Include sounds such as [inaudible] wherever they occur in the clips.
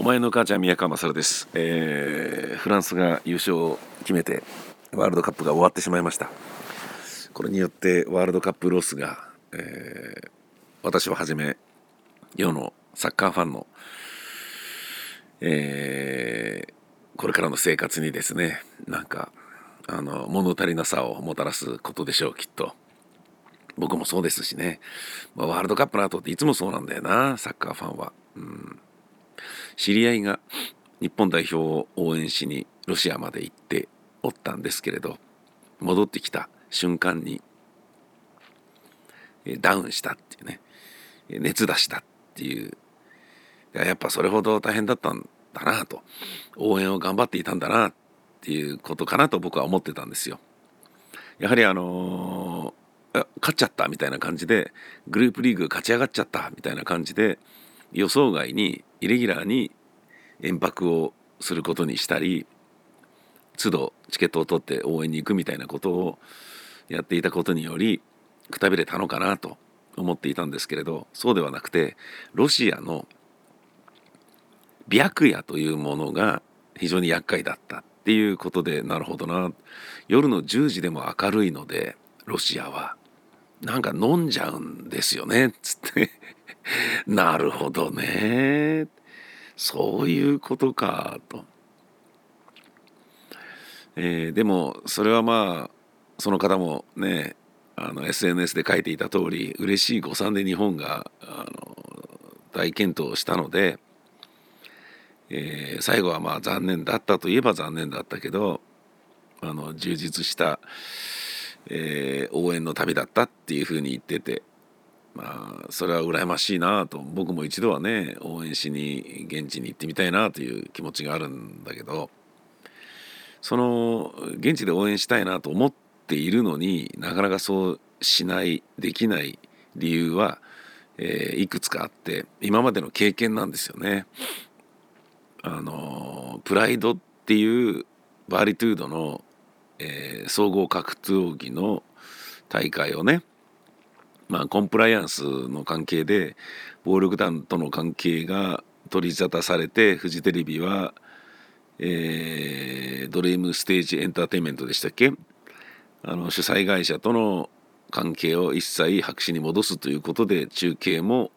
お前の母ちゃん宮川勝です、えー、フランスが優勝を決めてワールドカップが終わってしまいました。これによってワールドカップロスが、えー、私をはじめ世のサッカーファンの、えー、これからの生活にですねなんかあの物足りなさをもたらすことでしょうきっと。僕もそうですしね、まあ、ワールドカップの後っていつもそうなんだよなサッカーファンは。うん。知り合いが日本代表を応援しにロシアまで行っておったんですけれど戻ってきた瞬間にダウンしたっていうね熱出したっていうやっぱそれほど大変だったんだなと応援を頑張っていたんだなっていうことかなと僕は思ってたんですよ。やはりあのー、勝っちゃったみたいな感じでグループリーグ勝ち上がっちゃったみたいな感じで予想外にイレギュラーに延泊をすることにしたり都度チケットを取って応援に行くみたいなことをやっていたことによりくたびれたのかなと思っていたんですけれどそうではなくてロシアの白夜というものが非常に厄介だったっていうことでなるほどな。夜の10時でも明るいのでロシアはなんか飲んじゃうんですよねっつって。[laughs] なるほどねそういうことかと。えー、でもそれはまあその方もねあの SNS で書いていた通り嬉しい誤算で日本があの大健闘したので、えー、最後はまあ残念だったといえば残念だったけどあの充実した、えー、応援の旅だったっていうふうに言っててまあそれは羨ましいなと僕も一度はね応援しに現地に行ってみたいなという気持ちがあるんだけどその現地で応援したいなと思っているのになかなかそうしないできない理由は、えー、いくつかあって今までの経験なんですよね。あのプライドっていうバーリトゥードの、えー、総合格闘技の大会をねまあ、コンプライアンスの関係で暴力団との関係が取り沙汰されてフジテレビは、えー、ドリームステージエンターテインメントでしたっけ？あの主催会社との関係を一切白紙に戻すということで中継も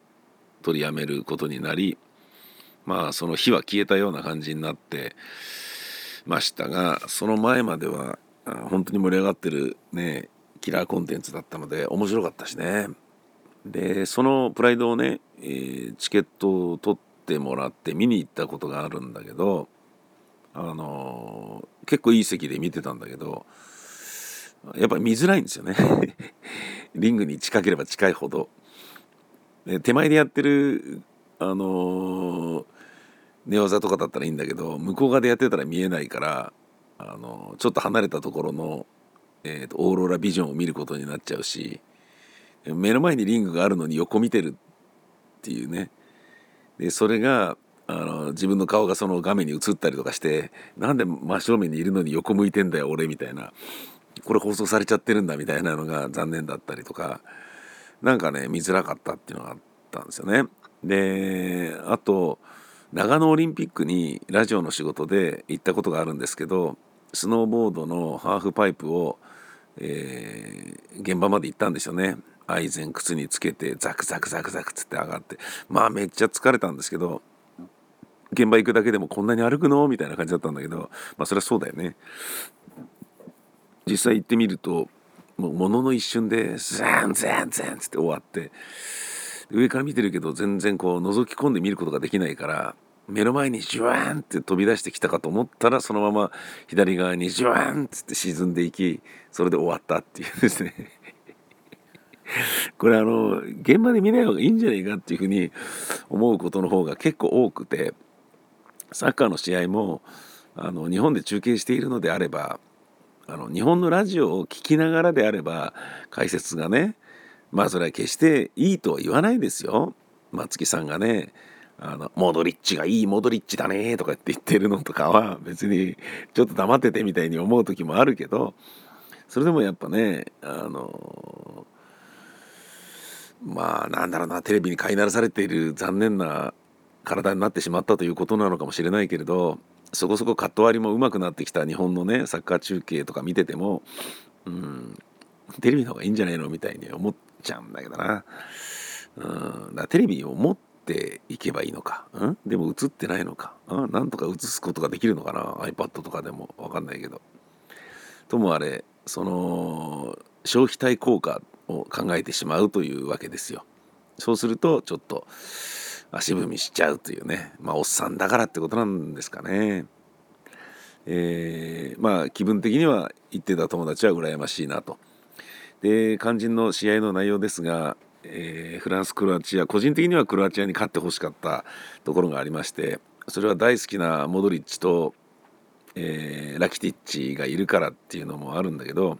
取りやめることになりまあその火は消えたような感じになってましたがその前までは本当に盛り上がってるねキラーコンテンツだったので面白かったしね。でそのプライドをね、えー、チケットを取ってもらって見に行ったことがあるんだけどあのー、結構いい席で見てたんだけどやっぱり見づらいんですよね。[laughs] リングに近ければ近いほど。手前でやってるあのー、寝技とかだったらいいんだけど向こう側でやってたら見えないからあのちょっと離れたところのえーと、オーロラビジョンを見ることになっちゃうし目の前にリングがあるのに横見てるっていうね。でそれがあの自分の顔がその画面に映ったりとかしてなんで真正面にいるのに横向いてんだよ俺みたいな。これ放送されちゃってるんだみたいなのが残念だったりとか。なんかね見づらかったっていうのがあったんですよね。であと長野オリンピックにラジオの仕事で行ったことがあるんですけどスノーボードのハーフパイプをえー、現場まで行ったんですよね。アイゼン靴につけてザクザクザクザクつって上がって。まあめっちゃ疲れたんですけど現場行くだけでもこんなに歩くのみたいな感じだったんだけどまあそれはそうだよね。実際行ってみるともうものの一瞬でザンザンザンつって終わって。上から見てるけど全然こう覗き込んで見ることができないから目の前にジュワーンって飛び出してきたかと思ったらそのまま左側にジュワーンって沈んでいきそれで終わったっていうですね。[laughs] これあの現場で見ない方がいいんじゃないかっていうふうに思うことの方が結構多くてサッカーの試合もあの日本で中継しているのであればあの日本のラジオを聴きながらであれば解説がねまあそれは決していいとは言わないですよ。松木さんがねあの、モドリッチがいいモドリッチだねとかって言ってるのとかは [laughs] 別にちょっと黙っててみたいに思う時もあるけど、それでもやっぱね、あの、まあなんだろうな、テレビに飼いならされている残念な体になってしまったということなのかもしれないけれどそこそこカット割りも上手くなってきた日本のねサッカー中継とか見ててもうんテレビの方がいいんじゃないのみたいに思っちゃうんだけどな。うんだテレビを持ってていけばいいのか、うん、でも映ってないのか、うん、なんとか映すことができるのかな iPad とかでも分かんないけど。ともあれその消費対効果を考えてしまうというわけですよ。そうするとちょっと足踏みしちゃうというねまあおっさんだからってことなんですかね。えー、まあ気分的には言ってた友達は羨ましいなと。で肝心の試合の内容ですが、えー、フランスクロアチア個人的にはクロアチアに勝ってほしかったところがありましてそれは大好きなモドリッチと、えー、ラキティッチがいるからっていうのもあるんだけど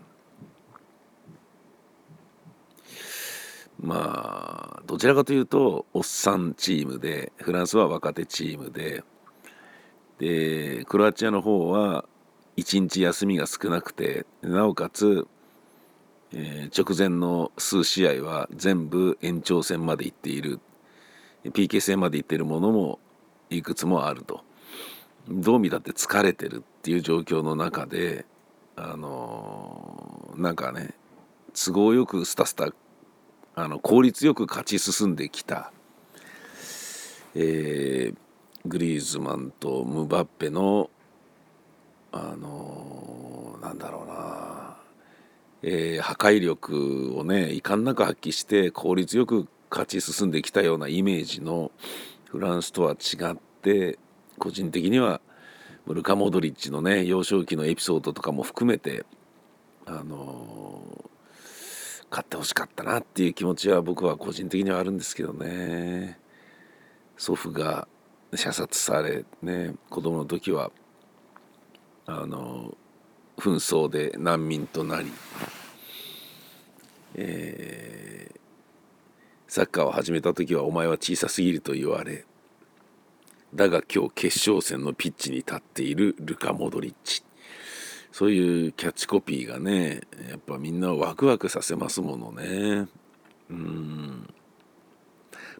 まあどちらかというとおっさんチームでフランスは若手チームででクロアチアの方は1日休みが少なくてなおかつ、えー、直前の数試合は全部延長戦まで行っている。PK 戦まで行っているものもいくつもあると。どう見たって疲れてるっていう状況の中であのー、なんかね都合よくスタスタあの効率よく勝ち進んできた、えー、グリーズマンとムバッペのあのー、なんだろうな、えー、破壊力をね遺憾なく発揮して効率よく勝ち進んできたようなイメージのフランスとは違って個人的にはルカ・モドリッチのね幼少期のエピソードとかも含めてあのー買ってほしかったなっていう気持ちは僕は個人的にはあるんですけどね。祖父が射殺されね子供の時はあの紛争で難民となり、えー、サッカーを始めた時はお前は小さすぎると言われだが今日決勝戦のピッチに立っているルカ・モドリッチそういうキャッチコピーがねやっぱみんなワクワクさせますものね。うん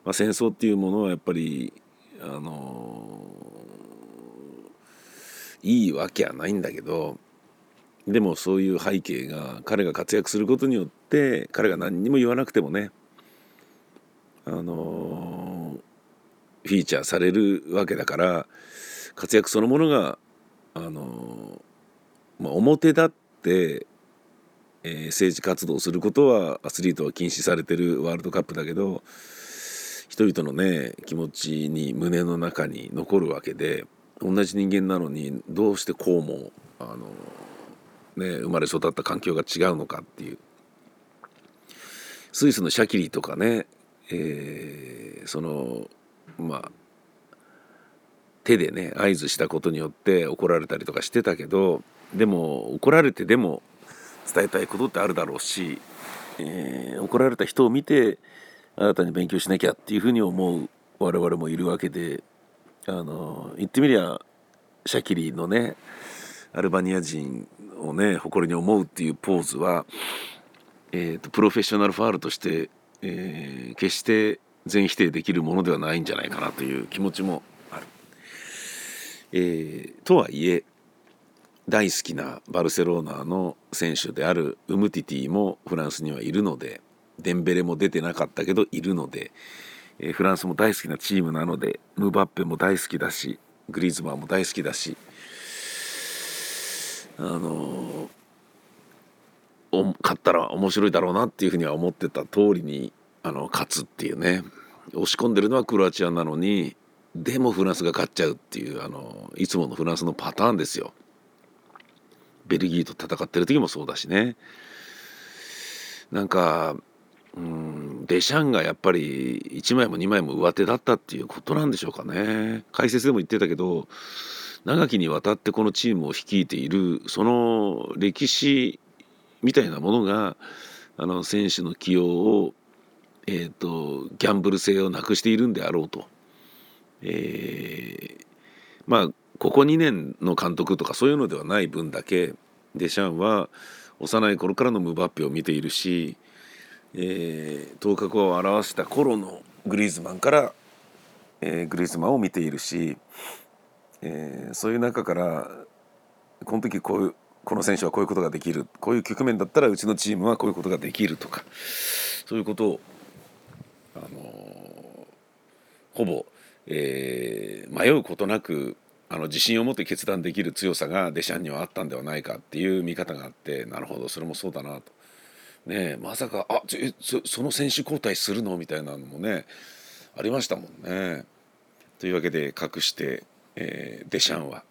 まあ、戦争っていうものはやっぱりあのいいわけはないんだけどでもそういう背景が彼が活躍することによって彼が何にも言わなくてもねあのフィーチャーされるわけだから活躍そのものがあのまあ、表立って、えー、政治活動することはアスリートは禁止されてるワールドカップだけど人々のね気持ちに胸の中に残るわけで同じ人間なのにどうしてこうもあの、ね、生まれ育った環境が違うのかっていう。スイスのシャキリとかね、えー、そのまあ手でね合図したことによって怒られたりとかしてたけどでも怒られてでも伝えたいことってあるだろうし、えー、怒られた人を見て新たに勉強しなきゃっていうふうに思う我々もいるわけであの言ってみりゃシャキリのねアルバニア人をね誇りに思うっていうポーズは、えーと、プロフェッショナルファールとして、えー、決して全否定できるものではないんじゃないかなという気持ちもある。えー、とはいえ大好きなバルセロナの選手であるウムティティもフランスにはいるのでデンベレも出てなかったけどいるので、えー、フランスも大好きなチームなのでムバッペも大好きだしグリーズマンも大好きだしあの、勝ったら面白いだろうなっていうふうには思ってた通りにあの勝つっていうね。押し込んでるのはクロアチアなのにでもフランスが勝っちゃうっていうあのいつものフランスのパターンですよ。ベルギーと戦ってる時もそうだしね。なんかうんデシャンがやっぱり1枚も2枚も上手だったっていうことなんでしょうかね。解説でも言ってたけど長きにわたってこのチームを率いているその歴史みたいなものがあの選手の起用を、えーと、ギャンブル性をなくしているんであろうと。えー、まあここ2年の監督とかそういうのではない分だけデシャンは幼い頃からのムバッペを見ているし、えー、頭角を現した頃のグリーズマンからえー、グリーズマンを見ているし、えー、そういう中からこの時こういうこの選手はこういうことができるこういう局面だったらうちのチームはこういうことができるとかそういうことを、あのー、ほぼ、えー、迷うことなくあの自信を持って決断できる強さがデシャンにはあったんではないかっていう見方があってなるほどそれもそうだなと。ねまさかあそその選手交代するの？みたいなのもねありましたもんね。というわけで隠して、えー、デシャンは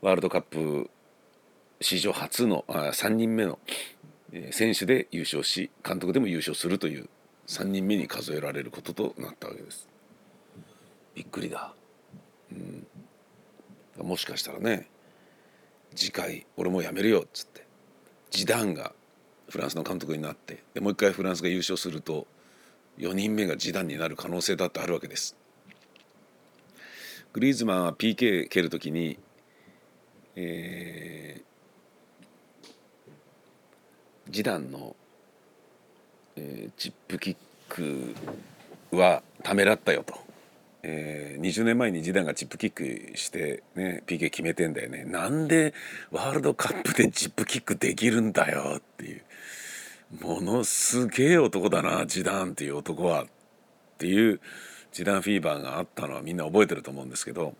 ワールドカップ史上初のあ3人目の選手で優勝し監督でも優勝するという3人目に数えられることとなったわけです。びっくりだ。うん、もしかしたらね次回俺も辞めるよっつってジダンがフランスの監督になってでもう一回フランスが優勝すると4人目がジダンになる可能性だってあるわけです。グリーズマンは PK 蹴るときに、えー、ジダンの、えー、チップキックはためらったよと。えー、20年前にジダンがチップキックしてね PK 決めてんだよねなんでワールドカップでチップキックできるんだよっていうものすげえ男だなジダンっていう男はっていうジダンフィーバーがあったのはみんな覚えてると思うんですけど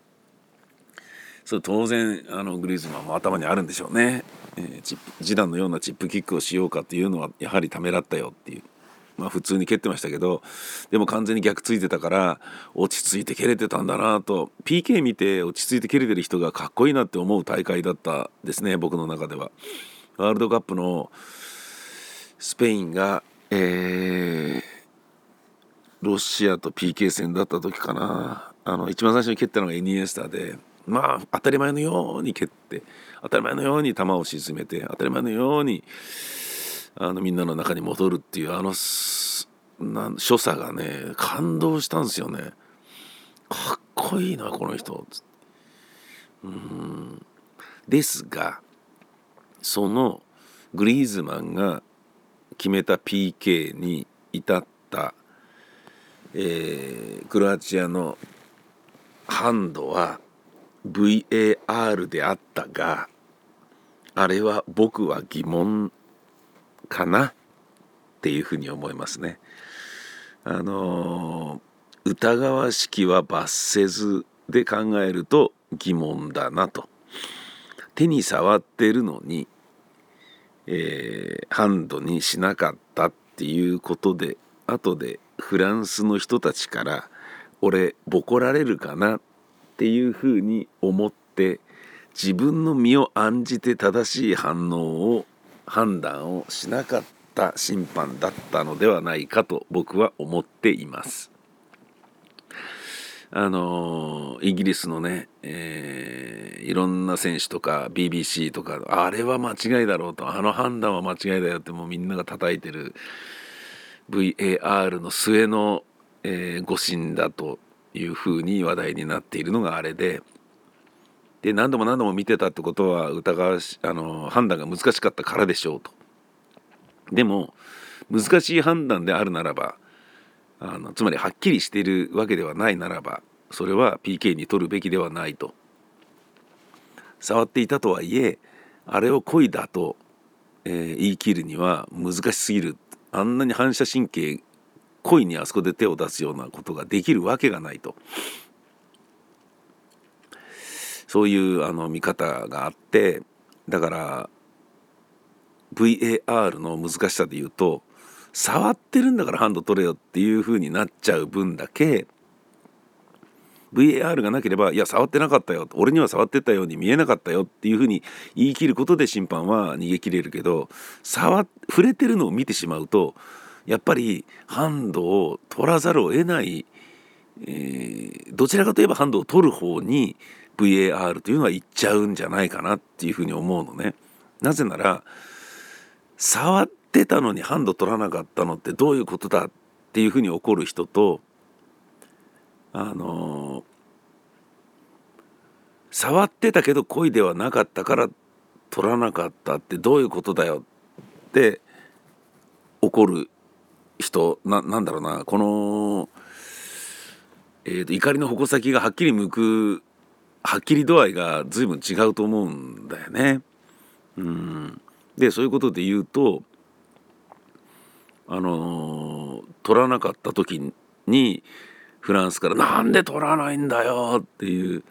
それ当然あのグリーズマンも頭にあるんでしょうね、えー、ジダンのようなチップキックをしようかっていうのはやはりためらったよっていう。まあ普通に蹴ってましたけどでも完全に逆ついてたから落ち着いて蹴れてたんだなと PK 見て落ち着いて蹴れてる人がかっこいいなって思う大会だったですね僕の中では。ワールドカップのスペインが、えー、ロシアと PK 戦だった時かな。あの一番最初に蹴ったのがエニエスタでまあ当たり前のように蹴って当たり前のように球を沈めて当たり前のようにあのみんなの中に戻るっていうあのなん所作がね感動したんですよね。かっこいいなこの人。うん。ですがそのグリーズマンが決めた PK に至った、えー、クロアチアのハンドは VAR であったがあれは僕は疑問かな？っていうふうに思いますね。あの疑わしきは罰せずで考えると疑問だなと。手に触ってるのにえー、ハンドにしなかったっていうことで後でフランスの人たちから俺ボコられるかなっていうふうに思って自分の身を案じて正しい反応を判断をしなかった審判だったのではないかと僕は思っています。あのイギリスのね、えー、いろんな選手とか BBC とかあれは間違いだろうとあの判断は間違いだよってもうみんなが叩いてる VAR の末の、えー、誤審だというふうに話題になっているのがあれでで何度も何度も見てたってことは疑わしあの判断が難しかったからでしょうと。でも難しい判断であるならばあのつまりはっきりしているわけではないならばそれは PK に取るべきではないと触っていたとはいえあれを故意だと、えー、言い切るには難しすぎるあんなに反射神経故意にあそこで手を出すようなことができるわけがないと。そういうあの見方があってだから VAR の難しさで言うと触ってるんだからハンド取れよっていうふうになっちゃう分だけ VAR がなければいや触ってなかったよ俺には触ってたように見えなかったよっていう風に言い切ることで審判は逃げ切れるけど触触れてるのを見てしまうとやっぱりハンドを取らざるを得ない、えー、どちらかといえばハンドを取る方に VAR というのは行っちゃうんじゃないかなっていうふうに思うのね。なぜなら触ってたのにハンド取らなかったのってどういうことだっていうふうに怒る人とあの触ってたけど恋ではなかったから取らなかったってどういうことだよって怒る人ななんだろうなこのえーと、怒りの矛先がはっきり向くはっきり度合いが随分違うと思うんだよね。うんでそういうことで言うとあの、取らなかった時にフランスから「なんで取らないんだよ!」っていう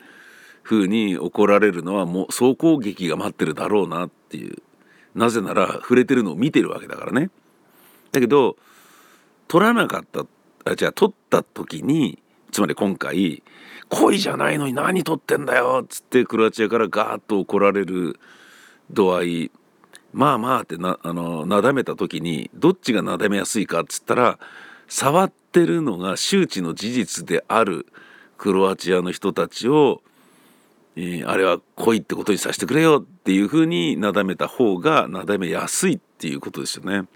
ふうに怒られるのはもう総攻撃が待ってるだろうなっていうなぜなら触れてるのを見てるわけだからね。だけど取らなかったあじゃあ取った時につまり今回「恋じゃないのに何取ってんだよ」っつってクロアチアからガーッと怒られる度合いまあまあってなあのなだめた時にどっちがなだめやすいかっつったら触っててるのが周知の事実であるクロアチアの人たちを、えー、あれは恋ってことにさせてくれよっていうふうになだめた方がなだめやすいっていうことですよね。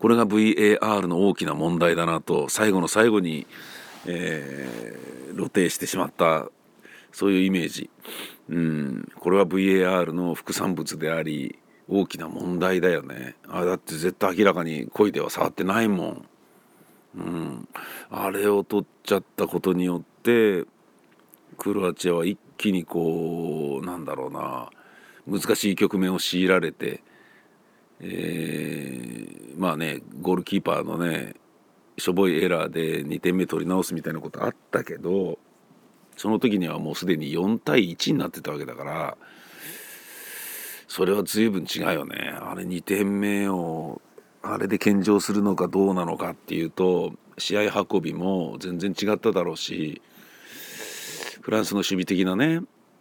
これが VAR の大きな問題だなと最後の最後に、えー、露呈してしまったそういうイメージ、うん、これは VAR の副産物であり大きな問題だよね。あだって絶対明らかに恋では触ってないもん、うん、あれを取っちゃったことによってクロアチアは一気にこうなんだろうな難しい局面を強いられて、えー、まあねゴールキーパーのねしょぼいエラーで2点目取り直すみたいなことあったけどその時にはもうすでに4対1になってたわけだからそれは随分違うよね。あれ2点目をあれで献上するのかどうなのかっていうと試合運びも全然違っただろうしフランスの守備的なね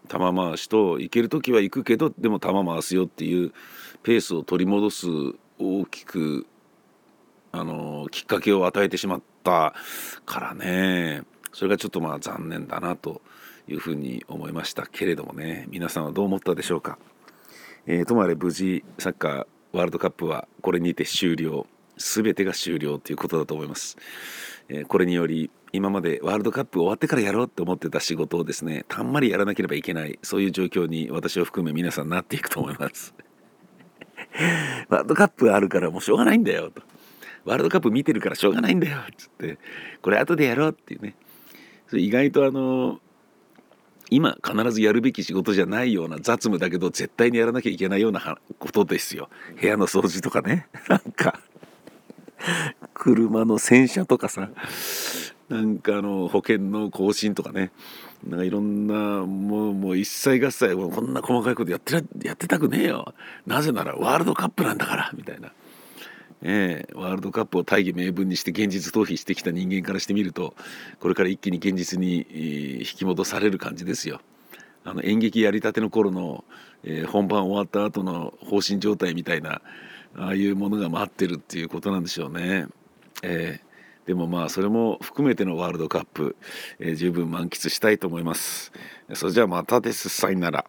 球回しと行ける時は行くけどでも球回すよっていうペースを取り戻す大きくあのきっかけを与えてしまったからね。それがちょっとまあ残念だなというふうに思いましたけれどもね。皆さんはどう思ったでしょうか、えー、ともあれ無事サッカーワールドカップはこれにて終了。全てが終了ということだと思います、えー、これにより今までワールドカップ終わってからやろうって思ってた仕事をですねたんまりやらなければいけない。そういう状況に私を含め皆さんなっていくと思います。[laughs] ワールドカップあるからもうしょうがないんだよと。ワールドカップ見てるからしょうがないんだよっつってこれ後でやろうっていうね。意外とあの今必ずやるべき仕事じゃないような雑務だけど絶対にやらなきゃいけないようなことですよ。部屋の掃除とかね。[laughs] なんか車の洗車とかさ。なんかあの保険の更新とかね。なんかいろんなもうもう一切合切こんな細かいことやってやってたくねえよ。なぜならワールドカップなんだからみたいなえー、ワールドカップを大義名分にして現実逃避してきた人間からしてみるとこれから一気に現実に、えー、引き戻される感じですよ。あの演劇やりたての頃の、えー、本番終わった後の放心状態みたいなああいうものが待ってるっていうことなんでしょうね。えー、でもまあそれも含めてのワールドカップ、えー、十分満喫したいと思います。それじゃあまたです。さよなら。